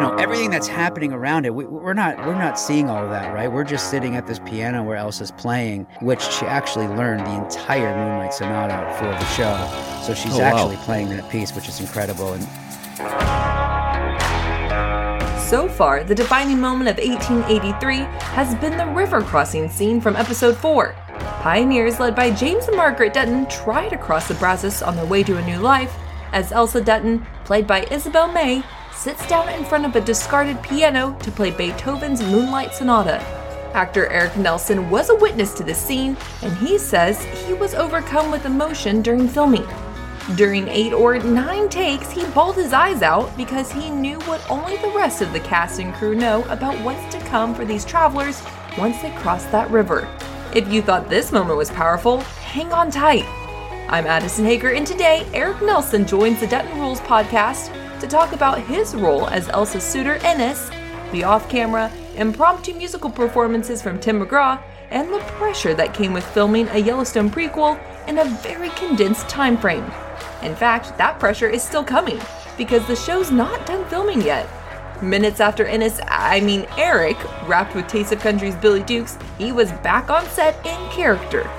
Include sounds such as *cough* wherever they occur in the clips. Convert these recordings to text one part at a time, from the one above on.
know everything that's happening around it we, we're not we're not seeing all of that right we're just sitting at this piano where elsa's playing which she actually learned the entire moonlight sonata for the show so she's Oh, wow. actually playing that piece which is incredible and So far, the defining moment of 1883 has been the river crossing scene from episode 4. Pioneers led by James and Margaret Dutton try to cross the Brazos on their way to a new life, as Elsa Dutton, played by Isabel May, sits down in front of a discarded piano to play Beethoven's Moonlight Sonata. Actor Eric Nelsen was a witness to this scene, and he says he was overcome with emotion during filming. During eight or nine takes, he bawled his eyes out because he knew what only the rest of the cast and crew know about what's to come for these travelers once they cross that river. If you thought this moment was powerful, hang on tight. I'm Addison Hager, and today Eric Nelsen joins the Dutton Rules podcast to talk about his role as Elsa's suitor Ennis, the off camera, impromptu musical performances from Tim McGraw, and the pressure that came with filming a Yellowstone prequel in a very condensed time frame. In fact, that pressure is still coming because the show's not done filming yet. Minutes after Ennis, I mean Eric, wrapped with Taste of Country's Billy Dukes, he was back on set in character.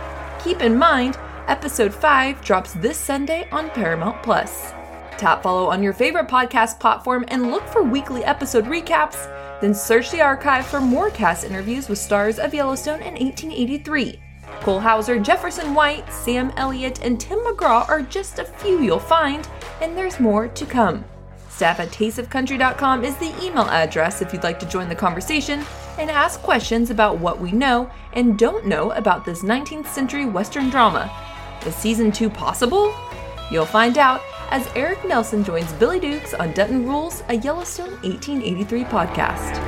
Keep in mind, episode 5 drops this Sunday on Paramount Plus. Tap follow on your favorite podcast platform and look for weekly episode recaps, then search the archive for more cast interviews with stars of Yellowstone in 1883. Cole Hauser, Jefferson White, Sam Elliott, and Tim McGraw are just a few you'll find, and there's more to come. Staff at tasteofcountry.com is the email address if you'd like to join the conversation and ask questions about what we know and don't know about this 19th century Western drama. Is season 2 possible? You'll find out as Eric Nelsen joins Billy Dukes on Dutton Rules, a Yellowstone 1883 podcast.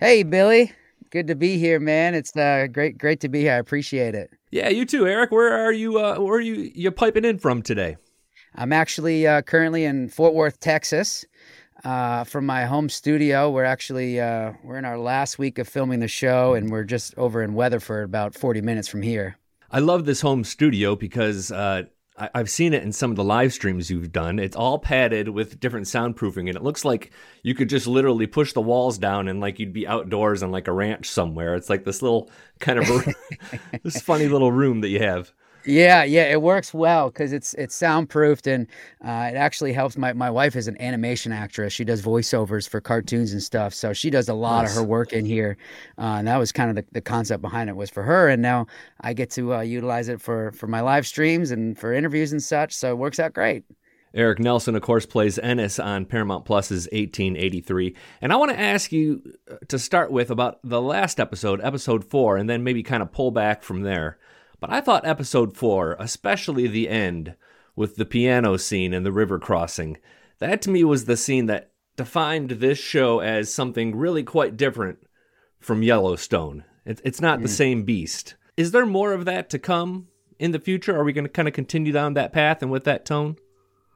hey billy good to be here man it's uh, great great to be here i appreciate it Yeah, you too, Eric. Where are you? Uh, where are you? You piping in from today? i'm actually uh, currently in fort worth texas uh, from my home studio we're actually uh, we're in our last week of filming the show and we're just over in weatherford about 40 minutes from here I love this home studio because uh, I- I've seen it in some of the live streams you've done. It's all padded with different soundproofing, and it looks like you could just literally push the walls down and like you'd be outdoors on like a ranch somewhere. It's like this little kind of *laughs* *laughs* this funny little room that you have. Yeah, yeah, it works well because it's it's soundproofed and uh, it actually helps. My my wife is an animation actress. She does voiceovers for cartoons and stuff, so she does a lot Nice. of her work in here. Uh, and that was kind of the, the concept behind it was for her, and now I get to uh, utilize it for for my live streams and for interviews and such. So it works out great. Eric Nelsen, of course, plays Ennis on Paramount Plus's 1883. And I want to ask you uh, to start with about the last episode, episode four, and then maybe kind of pull back from there. But I thought episode four, especially the end with the piano scene and the river crossing, that to me was the scene that defined this show as something really quite different from Yellowstone. It, it's not the hmm. same beast. Is there more of that to come in the future? Are we going to kind of continue down that path and with that tone?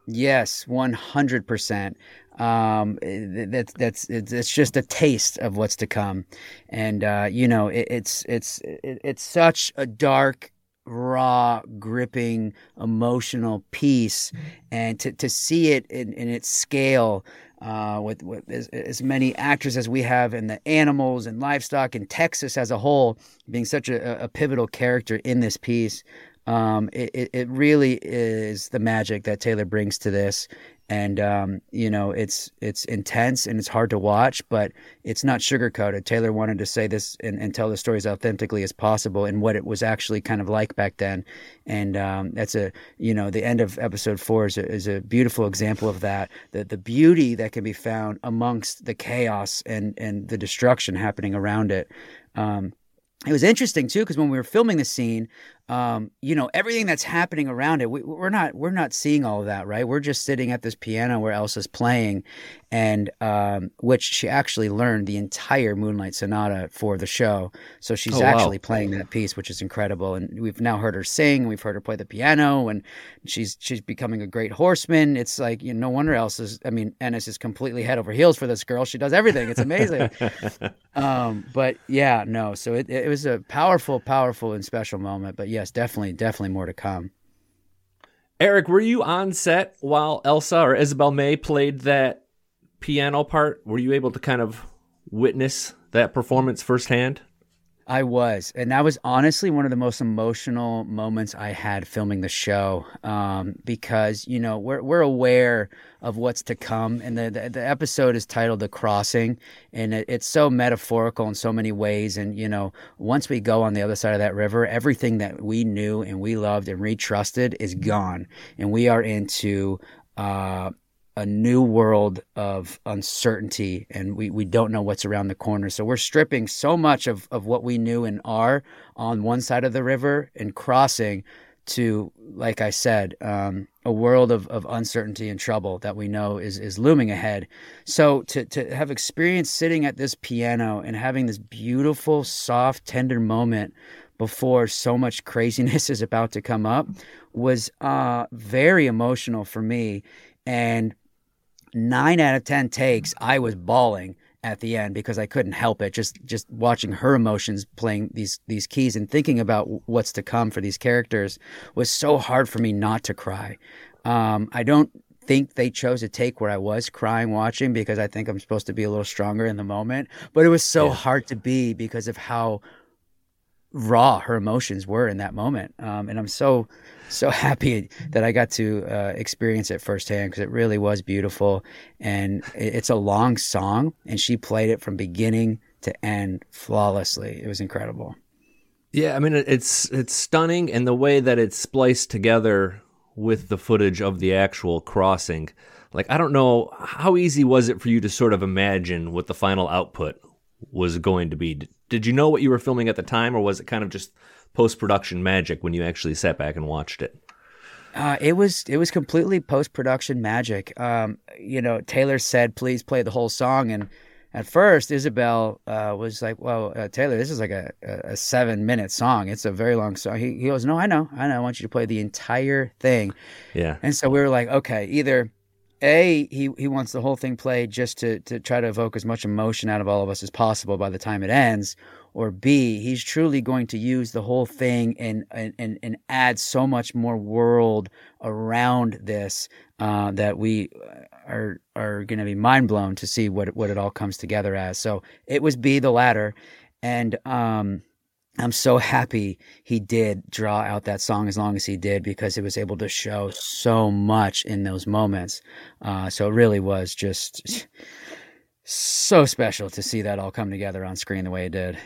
Yes, one hundred percent. Um, it- that's that's it's, just a taste of what's to come, and uh, you know it, it's it's it, it's such a dark, raw, gripping, emotional piece, and to to see it in, in its scale. Uh, with, with as, as many actors as we have in the animals and livestock in Texas as a whole, being such a, a pivotal character in this piece, um, it, it, really is the magic that Taylor brings to this. And um, you know, it's it's intense and it's hard to watch, but it's not sugarcoated. Taylor wanted to say this and, and tell the story as authentically as possible and what it was actually kind of like back then. And um, that's a you know, the end of episode four is a, is a beautiful example of that. The the beauty that can be found amongst the chaos and and the destruction happening around it. Um, it was interesting too because when we were filming the scene, um, you know everything that's happening around it we, we're not we're not seeing all of that right? We're just sitting at this piano where elsa's playing and um, which she actually learned the entire moonlight sonata for the show. So she's Oh, wow. actually playing that piece which is incredible. And we've now heard her sing we've heard her play the piano and she's she's becoming a great horseman. It's like you know no wonder elsa's i mean ennis is completely head over heels for this girl. She does everything. It's amazing. *laughs* Um, but yeah, no. So it, it was a powerful, powerful and special moment. But yes, definitely, definitely more to come. Eric, were you on set while Elsa or Isabel May played that piano part? Were you able to kind of witness that performance firsthand? I was, and that was honestly one of the most emotional moments I had filming the show, um, because you know we're we're aware of what's to come, and the the, the episode is titled "The Crossing," and it, it's so metaphorical in so many ways. And you know, once we go on the other side of that river, everything that we knew and we loved and we trusted is gone, and we are into. Uh, a new world of uncertainty and we, we don't know what's around the corner. So we're stripping so much of, of what we knew and are on one side of the river and crossing to, like I said, um, a world of, of uncertainty and trouble that we know is, is looming ahead. So to, to have experienced sitting at this piano and having this beautiful, soft, tender moment before so much *laughs* craziness is about to come up was uh, very emotional for me. And nine out of ten takes, I was bawling at the end because I couldn't help it. Just just watching her emotions playing these these keys and thinking about what's to come for these characters was so hard for me not to cry. Um, I don't think they chose a take where I was crying watching because I think I'm supposed to be a little stronger in the moment, but it was so Yeah. hard to be because of how raw her emotions were in that moment. Um, and I'm so so *laughs* happy that I got to uh, experience it firsthand because it really was beautiful. And it's a long song, and she played it from beginning to end flawlessly. It was incredible. Yeah, I mean it's it's stunning, and the way that it's spliced together with the footage of the actual crossing. Like I don't know how easy was it for you to sort of imagine what the final output was going to be. Did you know what you were filming at the time, or was it kind of just post production magic when you actually sat back and watched it? Uh, it was it was completely post production magic. Um, you know, Taylor said, "Please play the whole song," and at first, Isabel uh, was like, "Well, uh, Taylor, this is like a, a, seven minute song. It's a very long song." He, he goes, "No, I know, I know. I want you to play the entire thing." Yeah, And so we were like, okay, either A, he, he wants the whole thing played just to, to try to evoke as much emotion out of all of us as possible by the time it ends, or B, he's truly going to use the whole thing and, and, and, add so much more world around this uh, that we are are going to be mind blown to see what, what it all comes together as. So it was B, the latter. And um, I'm so happy he did draw out that song as long as he did because it was able to show so much in those moments. Uh, so it really was just so special to see that all come together on screen the way it did.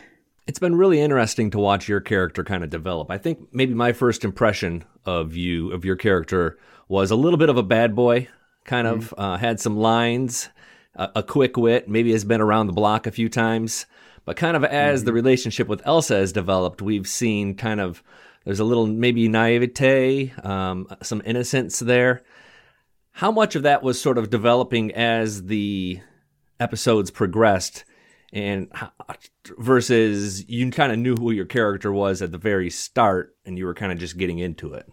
It's been really interesting to watch your character kind of develop. I think maybe my first impression of you, of your character, was a little bit of a bad boy, kind of uh, had some lines, a, a quick wit, maybe has been around the block a few times. But kind of as the relationship with Elsa has developed, we've seen kind of there's a little maybe naivete, um, some innocence there. How much of that was sort of developing as the episodes progressed? and versus you kind of knew who your character was at the very start and you were kind of just getting into it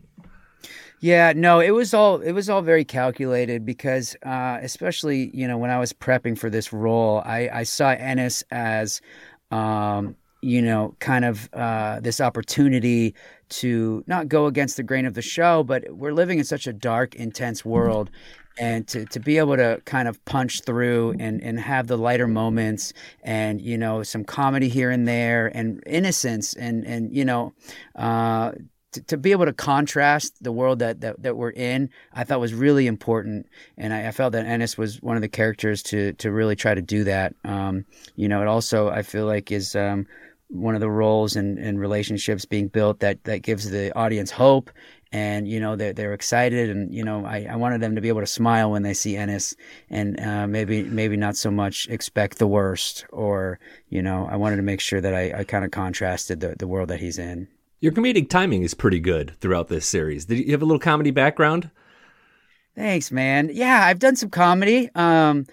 Yeah, no, it was all it was all very calculated because, uh, especially you know when I was prepping for this role, I, I saw Ennis as, um, you know, kind of uh, this opportunity to not go against the grain of the show, but we're living in such a dark, intense world. And to, to be able to kind of punch through and, and have the lighter moments and, you know, some comedy here and there and innocence and, and you know, uh, to, to be able to contrast the world that, that, that we're in, I thought was really important. And I, I felt that Ennis was one of the characters to, to really try to do that. Um, you know, it also, I feel like is, um, one of the roles and, and relationships being built that, that gives the audience hope and you know they're, they're excited and you know I, I wanted them to be able to smile when they see Ennis and uh, maybe maybe not so much expect the worst or you know I wanted to make sure that I, I kind of contrasted the, the world that he's in Your comedic timing is pretty good throughout this series. Did you have a little comedy background? Thanks, man. Yeah, I've done some comedy. Um,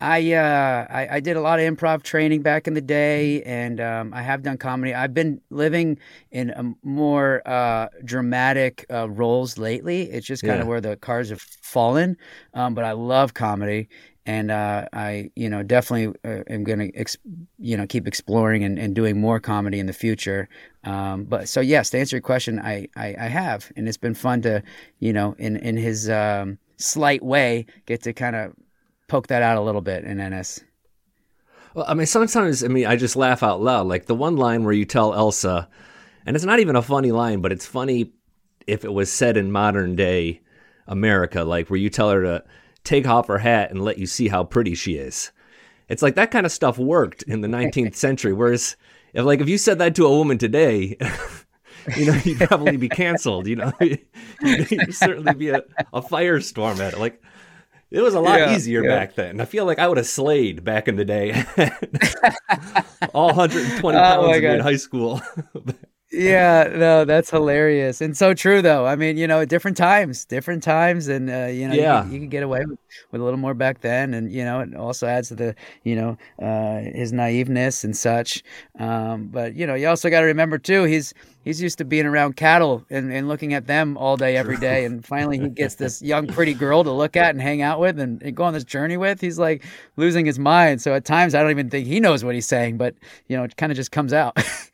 I, uh, I, I did a lot of improv training back in the day, and um, I have done comedy. I've been living in a more uh, dramatic uh, roles lately. It's just kind of Yeah. where the cards have fallen. Um, but I love comedy, and uh, I, you know, definitely uh, am going to, ex- you know, keep exploring and, and doing more comedy in the future. Um, but so yes, to answer your question, I, I, I have, and it's been fun to, you know, in in his um, slight way, get to kind of poke that out a little bit in Ennis. Well, I mean, sometimes, I mean, I just laugh out loud. Like the one line where you tell Elsa, and it's not even a funny line, but it's funny if it was said in modern day America, like where you tell her to take off her hat and let you see how pretty she is. It's like that kind of stuff worked in the 19th century. Whereas, if like if you said that to a woman today, *laughs* you know, you'd probably be canceled. You know, *laughs* you'd certainly be a, a firestorm at it. Like it was a lot Yeah, easier yeah. back then. I feel like I would have slayed back in the day. *laughs* All 120 Oh, pounds my of me in high school. Yeah, no, that's hilarious and so true though. I mean, you know, at different times, different times, and uh, you know, Yeah. you, could get away with, with a little more back then, and you know, it also adds to the, you know, uh, his naiveness and such. Um, but you know, you also got to remember too, he's he's used to being around cattle and, and looking at them all day, every day, and finally he gets this *laughs* young, pretty girl to look at and hang out with and, and go on this journey with. He's like losing his mind. So at times, I don't even think he knows what he's saying, but you know, it kind of just comes out. *laughs*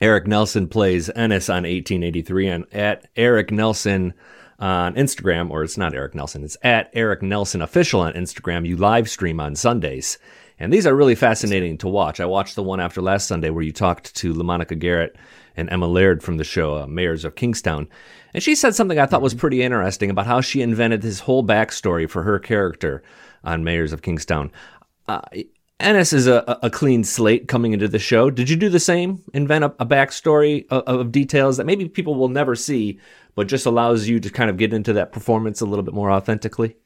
Eric Nelsen plays Ennis on 1883 and at Eric Nelsen on Instagram, or it's not Eric Nelsen, it's at Eric Nelsen official on Instagram. You live stream on Sundays. And these are really fascinating to watch. I watched the one after last Sunday where you talked to LaMonica Garrett and Emma Laird from the show uh, Mayors of Kingstown. And she said something I thought was pretty interesting about how she invented this whole backstory for her character on Mayors of Kingstown. Uh, Ennis is a, a clean slate coming into the show. Did you do the same? Invent a, a backstory of, of details that maybe people will never see, but just allows you to kind of get into that performance a little bit more authentically?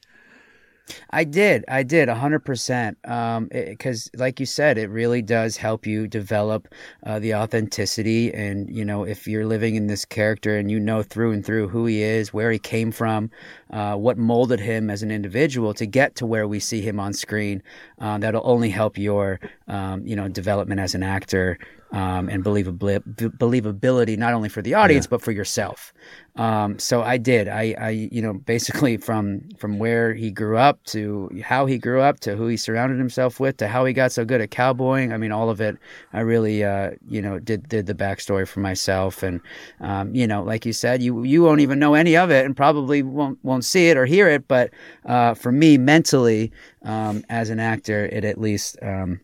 I did. I did 100%. Um, because, like you said, it really does help you develop uh, the authenticity. And, you know, if you're living in this character and you know through and through who he is, where he came from, uh, what molded him as an individual to get to where we see him on screen, uh, that'll only help your, um, you know, development as an actor. Um, and believabli- believability not only for the audience but for yourself. Um, so I did. I, I, you know, basically from from where he grew up to how he grew up to who he surrounded himself with to how he got so good at cowboying. I mean, all of it. I really, uh, you know, did did the backstory for myself, and um, you know, like you said, you you won't even know any of it, and probably won't won't see it or hear it. But uh, for me, mentally, um, as an actor, it at least um,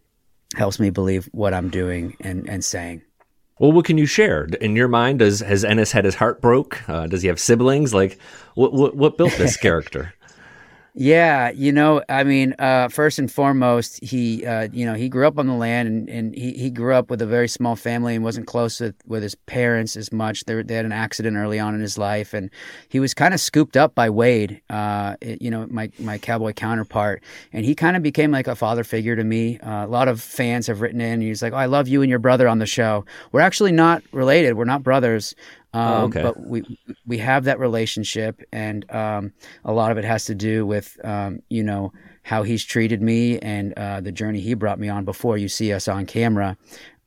helps me believe what I'm doing and and saying. Well, what can you share in your mind? Does has Ennis had his heart broke? Uh, does he have siblings? Like, what what, what built this *laughs* character? Yeah, you know, I mean, uh, first and foremost, he, uh, you know, he grew up on the land, and, and he, he grew up with a very small family and wasn't close with, with his parents as much. They, were- they had an accident early on in his life, and he was kind of scooped up by Wade, uh, you know, my my cowboy counterpart, and he kind of became like a father figure to me. Uh, a lot of fans have written in, and he's like, "Oh, I love you and your brother on the show." We're actually not related. We're not brothers. Um, Oh, okay. But we we have that relationship, and um, a lot of it has to do with um, you know how he's treated me and uh, the journey he brought me on before you see us on camera.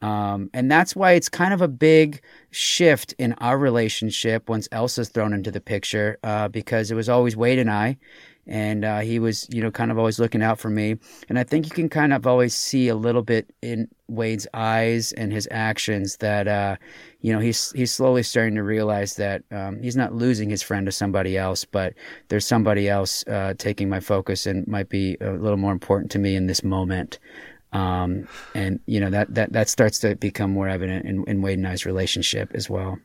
Um, and that's why it's kind of a big shift in our relationship once Elsa's thrown into the picture, uh, because it was always Wade and I, and uh, he was, you know, kind of always looking out for me. And I think you can kind of always see a little bit in Wade's eyes and his actions that, uh, you know, he's he's slowly starting to realize that um, he's not losing his friend to somebody else, but there's somebody else uh, taking my focus and might be a little more important to me in this moment. Um, and you know that that that starts to become more evident in, in Wade and I's relationship as well.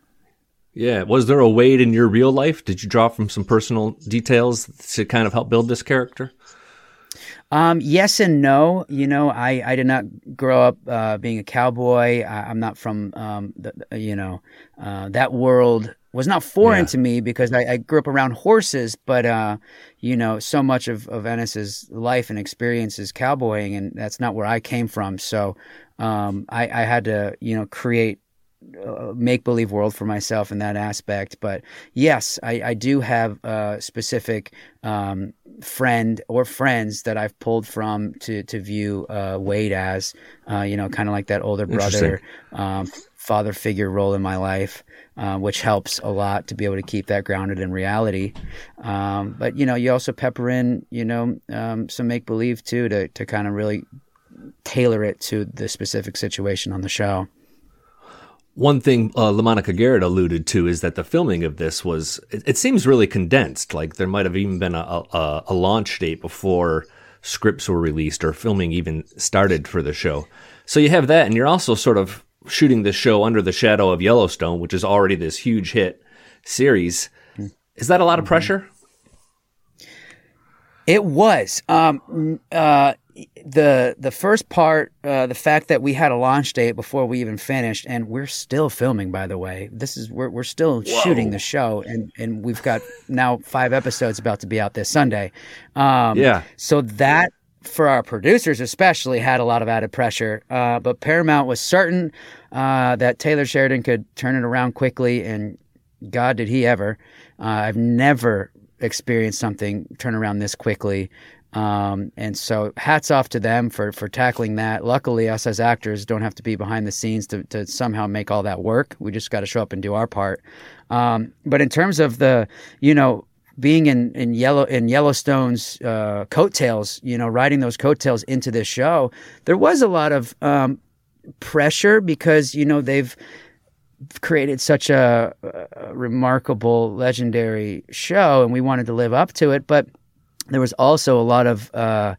Yeah. Was there a Wade in your real life? Did you draw from some personal details to kind of help build this character? Um, yes and no. You know, I, I did not grow up uh, being a cowboy. I, am not from, um, the, you know, uh, that world was not foreign yeah. to me because I, I, grew up around horses. But, uh, you know, so much of, of Ennis's life and experience is cowboying, and that's not where I came from. So um, I, I had to, you know, create make believe world for myself in that aspect. But yes, I, I do have a specific um, friend or friends that I've pulled from to to view uh, Wade as, uh, you know, kind of like that older brother, um, father figure role in my life. Uh, which helps a lot to be able to keep that grounded in reality. Um, but you know, you also pepper in, you know, um, some make believe too to to kind of really tailor it to the specific situation on the show. One thing uh, LaMonica Garrett alluded to is that the filming of this was, it, it seems really condensed. Like there might have even been a, a, a, launch date before scripts were released or filming even started for the show. So you have that, and you're also sort of shooting the show under the shadow of Yellowstone, which is already this huge hit series. Is that a lot of mm-hmm. pressure? It was. Um, uh, the the first part, uh, the fact that we had a launch date before we even finished, and we're still filming. By the way, this is we're we're still Whoa. shooting the show, and and we've got now five episodes about to be out this Sunday. Um, yeah. So that for our producers especially had a lot of added pressure, uh, but Paramount was certain uh, that Taylor Sheridan could turn it around quickly, and God did he ever. Uh, I've never experienced something turn around this quickly. Um, and so hats off to them for, for tackling that. Luckily, us as actors don't have to be behind the scenes to, to somehow make all that work. We just got to show up and do our part. Um, but in terms of the, you know, being in, in yellow in Yellowstone's uh, coattails, you know, riding those coattails into this show, there was a lot of um, pressure because you know they've created such a, a remarkable, legendary show, and we wanted to live up to it. But there was also a lot of uh,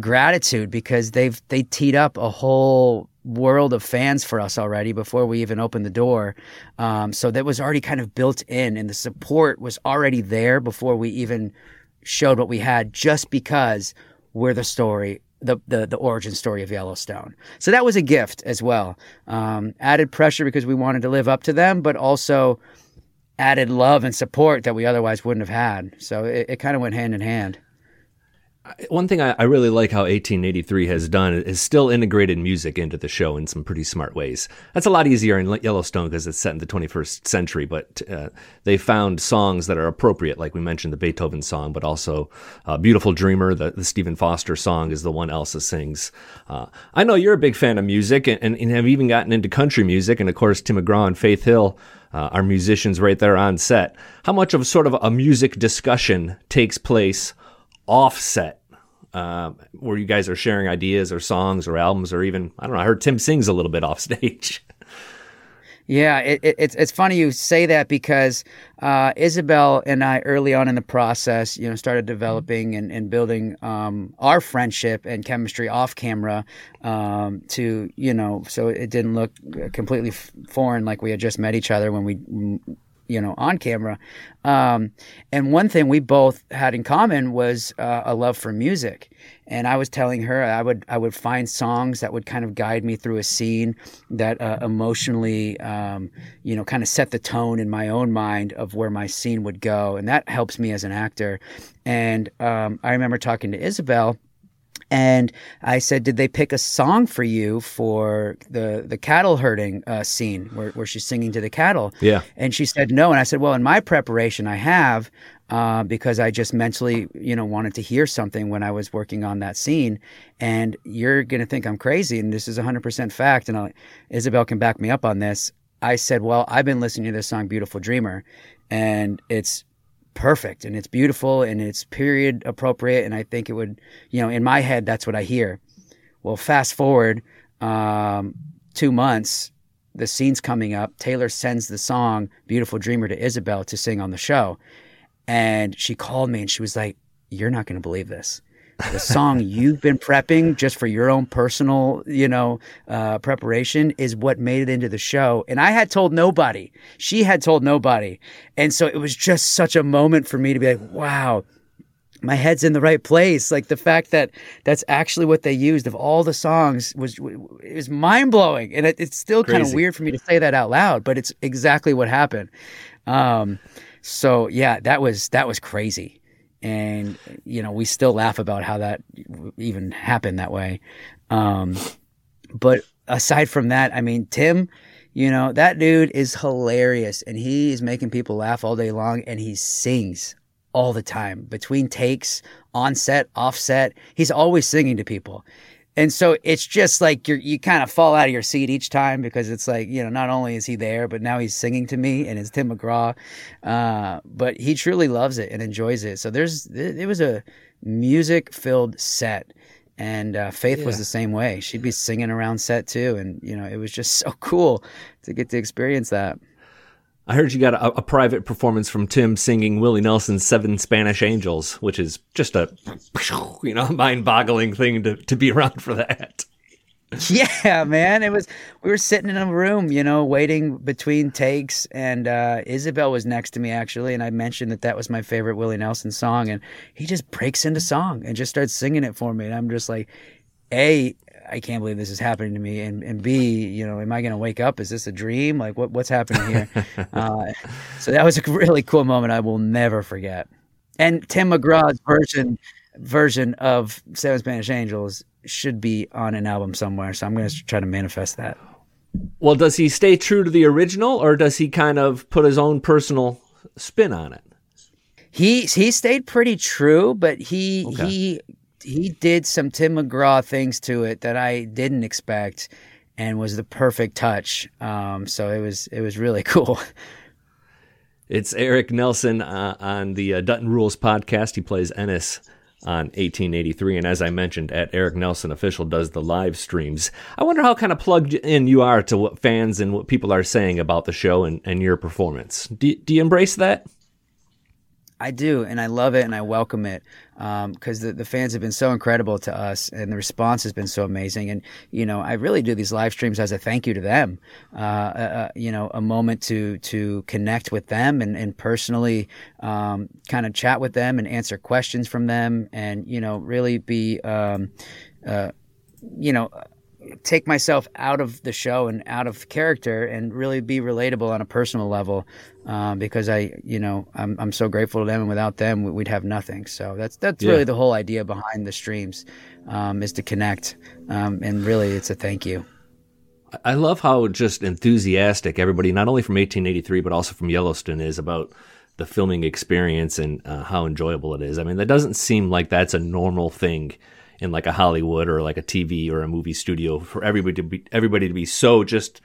gratitude because they've they teed up a whole world of fans for us already before we even opened the door. Um, so that was already kind of built in, and the support was already there before we even showed what we had, just because we're the story. The, the, the origin story of Yellowstone. So that was a gift as well. Um, added pressure because we wanted to live up to them, but also added love and support that we otherwise wouldn't have had. So it, it kind of went hand in hand. One thing I, I, really like how 1883 has done is still integrated music into the show in some pretty smart ways. That's a lot easier in Yellowstone because it's set in the 21st century, but uh, they found songs that are appropriate, like we mentioned the Beethoven song, but also uh, Beautiful Dreamer, the, the Stephen Foster song is the one Elsa sings. Uh, I know you're a big fan of music and, and, and, have even gotten into country music, and of course, Tim McGraw and Faith Hill. Uh, are musicians right there on set. How much of sort of a music discussion takes place offset uh, where you guys are sharing ideas or songs or albums or even I don't know. I heard Tim sings a little bit *laughs* off stage. Yeah, it, it, it's it's funny you say that because uh, Isabel and I early on in the process, you know, started developing and, and building um, our friendship and chemistry off camera um, to you know, so it didn't look completely foreign like we had just met each other when we you know, on camera. Um, and one thing we both had in common was uh, a love for music. And I was telling her I would I would find songs that would kind of guide me through a scene that uh, emotionally, um, you know, kind of set the tone in my own mind of where my scene would go, and that helps me as an actor. And um, I remember talking to Isabel and I said, "Did they pick a song for you for the the cattle herding uh, scene where, where she's singing to the cattle?" Yeah. And she said, "No." And I said, "Well, in my preparation, I have uh, because I just mentally, you know, wanted to hear something when I was working on that scene. And you're gonna think I'm crazy, and this is 100% fact. And I'll, Isabel can back me up on this. I said, "Well, I've been listening to this song, Beautiful Dreamer, and it's perfect and it's beautiful and it's period appropriate and i think it would you know in my head that's what i hear. Well fast forward um, two months the scene's coming up. Taylor sends the song beautiful dreamer to isabel to sing on the show and she called me and she was like you're not going to believe this the song you've been prepping just for your own personal, you know, uh, preparation is what made it into the show. And I had told nobody. She had told nobody. And so it was just such a moment for me to be like, wow, my head's in the right place. Like the fact that that's actually what they used of all the songs was it was mind blowing, and it, it's still kind of weird for me to say that out loud, but it's exactly what happened. Um, so yeah, that was that was crazy, and you know we still laugh about how that even happened that way. Um, but aside from that, I mean Tim. You know, that dude is hilarious and he is making people laugh all day long and he sings all the time between takes, on set, off set. He's always singing to people. And so it's just like you you kind of fall out of your seat each time because it's like, you know, not only is he there, but now he's singing to me and it's Tim McGraw. Uh, but he truly loves it and enjoys it. So there's, it was a music filled set. And uh, Faith yeah. was the same way. She'd be singing around set too. And, you know, it was just so *laughs* cool to get to experience that. I heard you got a, a, private performance from Tim singing Willie Nelson's Seven Spanish Angels, which is just a *laughs* you know mind-boggling thing to, to be around for that. Yeah, man. It was we were sitting in a room, you know, waiting between takes and uh, Isabel was next to me actually and I mentioned that that was my favorite Willie Nelson song and he just breaks into song and just starts singing it for me and I'm just like a I can't believe this is happening to me. And, and B, you know, am I going to wake up? Is this a dream? Like what, what's happening here? *laughs* uh, so that was a really cool moment. I will never forget. And Tim McGraw's version, version of Seven Spanish Angels should be on an album somewhere. So I'm going to try to manifest that. Well, does he stay true to the original or does he kind of put his own personal spin on it? He he stayed pretty true, but he okay. he he did some Tim McGraw things to it that I didn't expect, and was the perfect touch. Um, so it was it was really *laughs* cool. It's Eric Nelsen uh, on the uh, Dutton Rules podcast. He plays Ennis on 1883, and as I mentioned, at Eric Nelsen Official does the live streams. I wonder how kind of plugged in you are to what fans and what people are saying about the show and, and your performance. Do, do you embrace that? I do, and I love it, and I welcome it because um, the, the fans have been so incredible to us, and the response has been so amazing. And you know, I really do these live streams as a thank you to them. Uh, uh, uh you know, a moment to to connect with them and, and personally um, kind of chat with them and answer questions from them, and you know, really be um, uh, you know take myself out of the show and out of character and really be relatable on a personal level um, because I, you know, I'm, I'm so grateful to them and without them we'd have nothing. So that's that's yeah. really the whole idea behind the streams um, is to connect um, and really it's a thank you. I love how just enthusiastic everybody, not only from 1883 but also from Yellowstone, is about the filming experience and uh, how enjoyable it is. I mean, that doesn't seem like that's a normal thing in like a Hollywood or like a TV or a movie studio for everybody to be everybody to be so just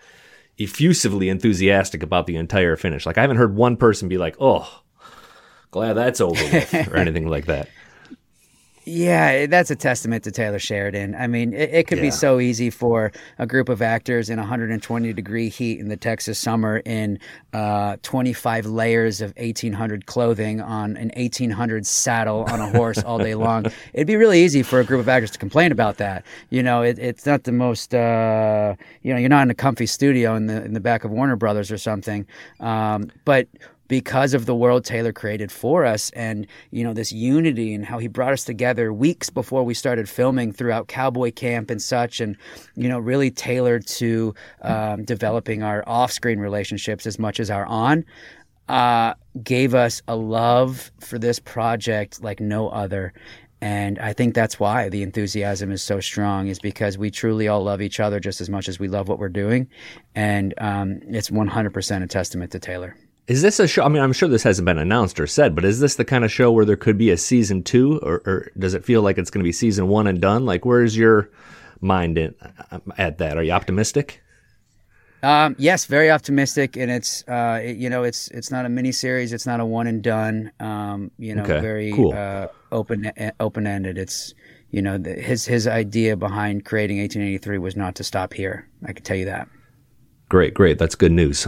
effusively enthusiastic about the entire finish. Like I haven't heard one person be like, "Oh, glad that's over with," or *laughs* anything like that. Yeah, that's a testament to Taylor Sheridan. I mean, it, it could yeah. be so easy for a group of actors in 120 degree heat in the Texas summer in uh, 25 layers of 1800 clothing on an 1800 saddle on a horse all day long. *laughs* It'd be really easy for a group of actors to complain about that. You know, it, it's not the most, uh, you know, you're not in a comfy studio in the in the back of Warner Brothers or something. Um, but because of the world Taylor created for us and you know this unity and how he brought us together weeks before we started filming throughout cowboy camp and such and you know really tailored to um, developing our off-screen relationships as much as our on uh, gave us a love for this project like no other and I think that's why the enthusiasm is so strong, is because we truly all love each other just as much as we love what we're doing. And um, it's 100% a testament to Taylor. Is this a show? I mean, I'm sure this hasn't been announced or said, but is this the kind of show where there could be a season two, or, or does it feel like it's going to be season one and done? Like, where's your mind in, at that? Are you optimistic? Um, yes, very optimistic, and it's uh, it, you know it's it's not a mini series, it's not a one and done. Um, you know, okay, very cool. uh, open open ended. It's you know the, his his idea behind creating 1883 was not to stop here. I can tell you that. Great, great. That's good news.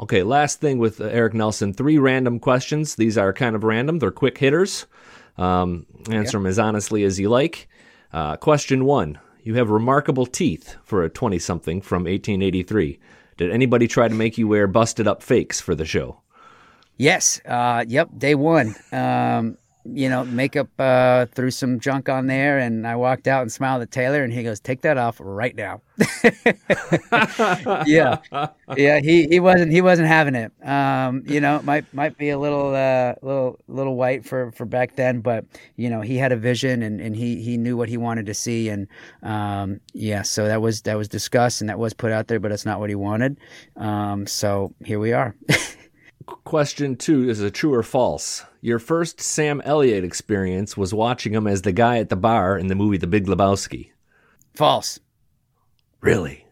Okay, last thing with uh, Eric Nelsen three random questions. These are kind of random, they're quick hitters. Um, answer them as honestly as you like. Uh, question one You have remarkable teeth for a 20 something from 1883. Did anybody try to make you wear busted up fakes for the show? Yes. Uh, yep. Day one. Um, you know, makeup uh, threw some junk on there, and I walked out and smiled at Taylor, and he goes, "Take that off right now." *laughs* yeah, yeah. He, he wasn't he wasn't having it. Um, you know, might might be a little uh, little little white for, for back then, but you know, he had a vision, and, and he he knew what he wanted to see, and um, yeah. So that was that was discussed, and that was put out there, but it's not what he wanted. Um, so here we are. *laughs* Question two is a true or false. Your first Sam Elliott experience was watching him as the guy at the bar in the movie The Big Lebowski. False. Really?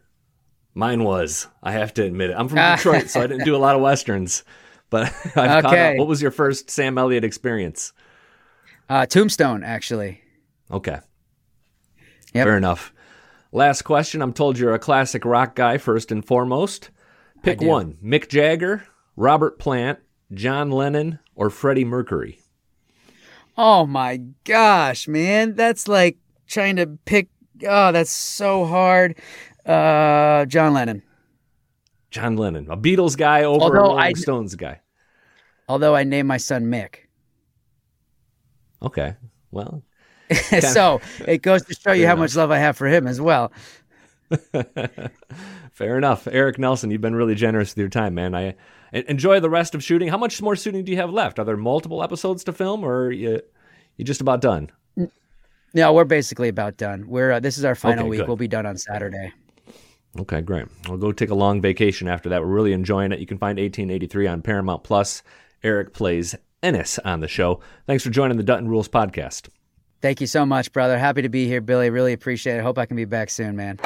Mine was. I have to admit it. I'm from Detroit, so I didn't do a lot of westerns. But *laughs* I've caught Okay. up. What was your first Sam Elliott experience? Uh, Tombstone, actually. Okay. Yep. Fair enough. Last question. I'm told you're a classic rock guy first and foremost. Pick one Mick Jagger, Robert Plant, John Lennon, or Freddie Mercury. Oh my gosh, man. That's like trying to pick. Oh, that's so hard. Uh, John Lennon. John Lennon, a Beatles guy over a Rolling I- Stones guy. Although I named my son Mick. Okay. Well, *laughs* so it goes to show you how much love I have for him as well. *laughs* fair enough. Eric Nelsen, you've been really generous with your time, man. I enjoy the rest of shooting. How much more shooting do you have left? Are there multiple episodes to film, or are you you just about done? No, we're basically about done. We're uh, this is our final Okay, week. good. We'll be done on Saturday. Okay, great. I'll go take a long vacation after that. We're really enjoying it. You can find 1883 on Paramount Plus. Eric plays Ennis on the show. Thanks for joining the Dutton Rules podcast. Thank you so much, brother. Happy to be here, Billy. Really appreciate it. Hope I can be back soon, man.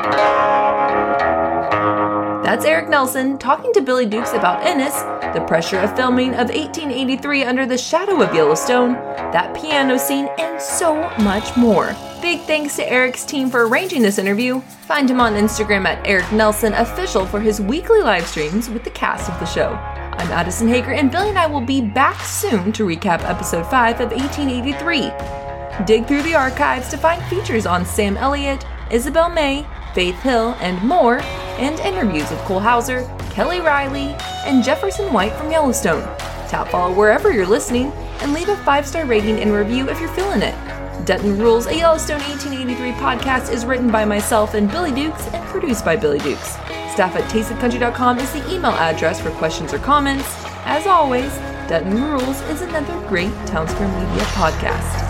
That's Eric Nelsen talking to Billy Dukes about Ennis, the pressure of filming of 1883 under the shadow of Yellowstone, that piano scene, and so much more. Big thanks to Eric's team for arranging this interview. Find him on Instagram at Eric Nelsen Official for his weekly live streams with the cast of the show. I'm Addison Hager, and Billy and I will be back soon to recap episode 5 of 1883. Dig through the archives to find features on Sam Elliott, Isabel May, Faith Hill, and more, and interviews with Cole Hauser, Kelly Reilly, and Jefferson White from Yellowstone. Tap follow wherever you're listening, and leave a five star rating and review if you're feeling it. Dutton Rules, a Yellowstone 1883 podcast, is written by myself and Billy Dukes and produced by Billy Dukes. Staff at tasteofcountry.com is the email address for questions or comments. As always, Dutton Rules is another great Town Square Media podcast.